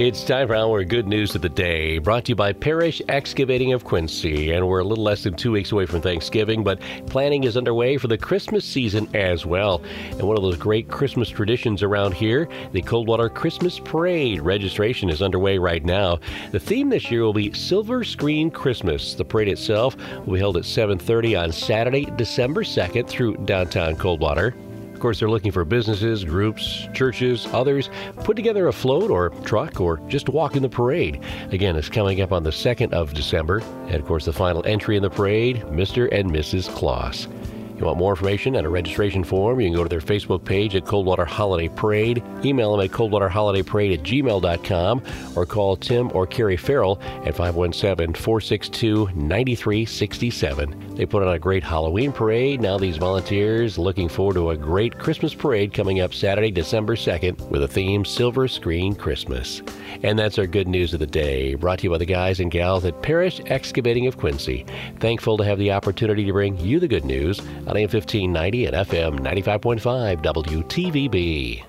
It's time for our good news of the day, brought to you by Parrish Excavating of Quincy. And we're a little less than two weeks away from Thanksgiving, but planning is underway for the Christmas season as well. And one of those great Christmas traditions around here, the Coldwater Christmas Parade. Registration is underway right now. The theme this year will be Silver Screen Christmas. The parade itself will be held at 7:30 on Saturday, December 2nd through downtown Coldwater. Of course, they're looking for businesses, groups, churches, others. Put together a float or truck or just walk in the parade. Again, it's coming up on the 2nd of December. And of course, the final entry in the parade, Mr. and Mrs. Claus. If you want more information and a registration form? You can go to their Facebook page at Coldwater Holiday Parade, email them at coldwaterholidayparade at gmail.com, or call Tim or Carrie Farrell at 517 462 9367. They put on a great Halloween parade. Now, these volunteers looking forward to a great Christmas parade coming up Saturday, December 2nd, with a theme Silver Screen Christmas. And that's our good news of the day, brought to you by the guys and gals at Parrish Excavating of Quincy. Thankful to have the opportunity to bring you the good news on AM 1590 and FM 95.5 WTVB.